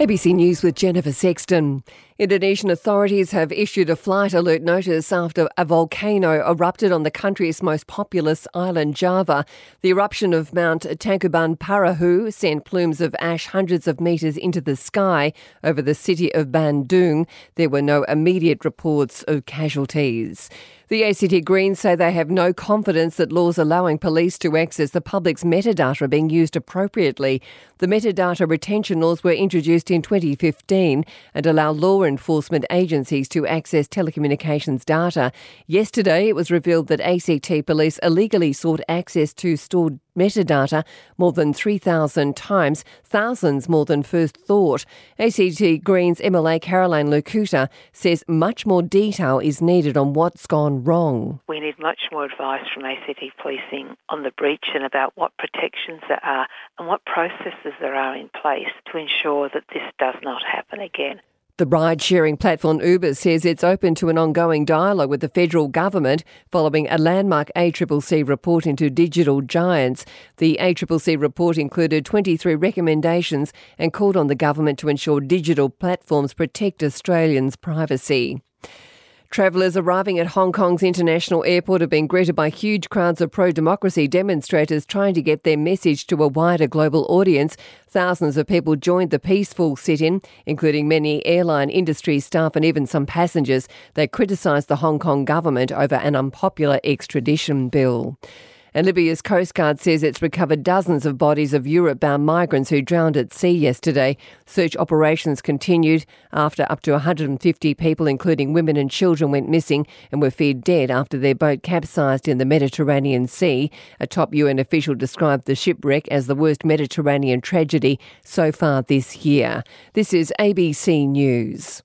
ABC News with Jennifer Sexton. Indonesian authorities have issued a flight alert notice after a volcano erupted on the country's most populous island, Java. The eruption of Mount Tangkuban Parahu sent plumes of ash hundreds of metres into the sky over the city of Bandung. There were no immediate reports of casualties. The ACT Greens say they have no confidence that laws allowing police to access the public's metadata are being used appropriately. The metadata retention laws were introduced in 2015 and allow law enforcement agencies to access telecommunications data. Yesterday, it was revealed that ACT police illegally sought access to stored metadata more than 3,000 times, thousands more than first thought. ACT Greens MLA Caroline Le Couteur says much more detail is needed on what's gone wrong. We need much more advice from ACT policing on the breach and about what protections there are and what processes there are in place to ensure that this does not happen again. The ride sharing platform Uber says it's open to an ongoing dialogue with the federal government following a landmark ACCC report into digital giants. The ACCC report included 23 recommendations and called on the government to ensure digital platforms protect Australians' privacy. Travellers arriving at Hong Kong's international airport have been greeted by huge crowds of pro democracy demonstrators trying to get their message to a wider global audience. Thousands of people joined the peaceful sit in, including many airline industry staff and even some passengers. They criticised the Hong Kong government over an unpopular extradition bill. And Libya's Coast Guard says it's recovered dozens of bodies of Europe bound migrants who drowned at sea yesterday. Search operations continued after up to 150 people, including women and children, went missing and were feared dead after their boat capsized in the Mediterranean Sea. A top UN official described the shipwreck as the worst Mediterranean tragedy so far this year. This is ABC News.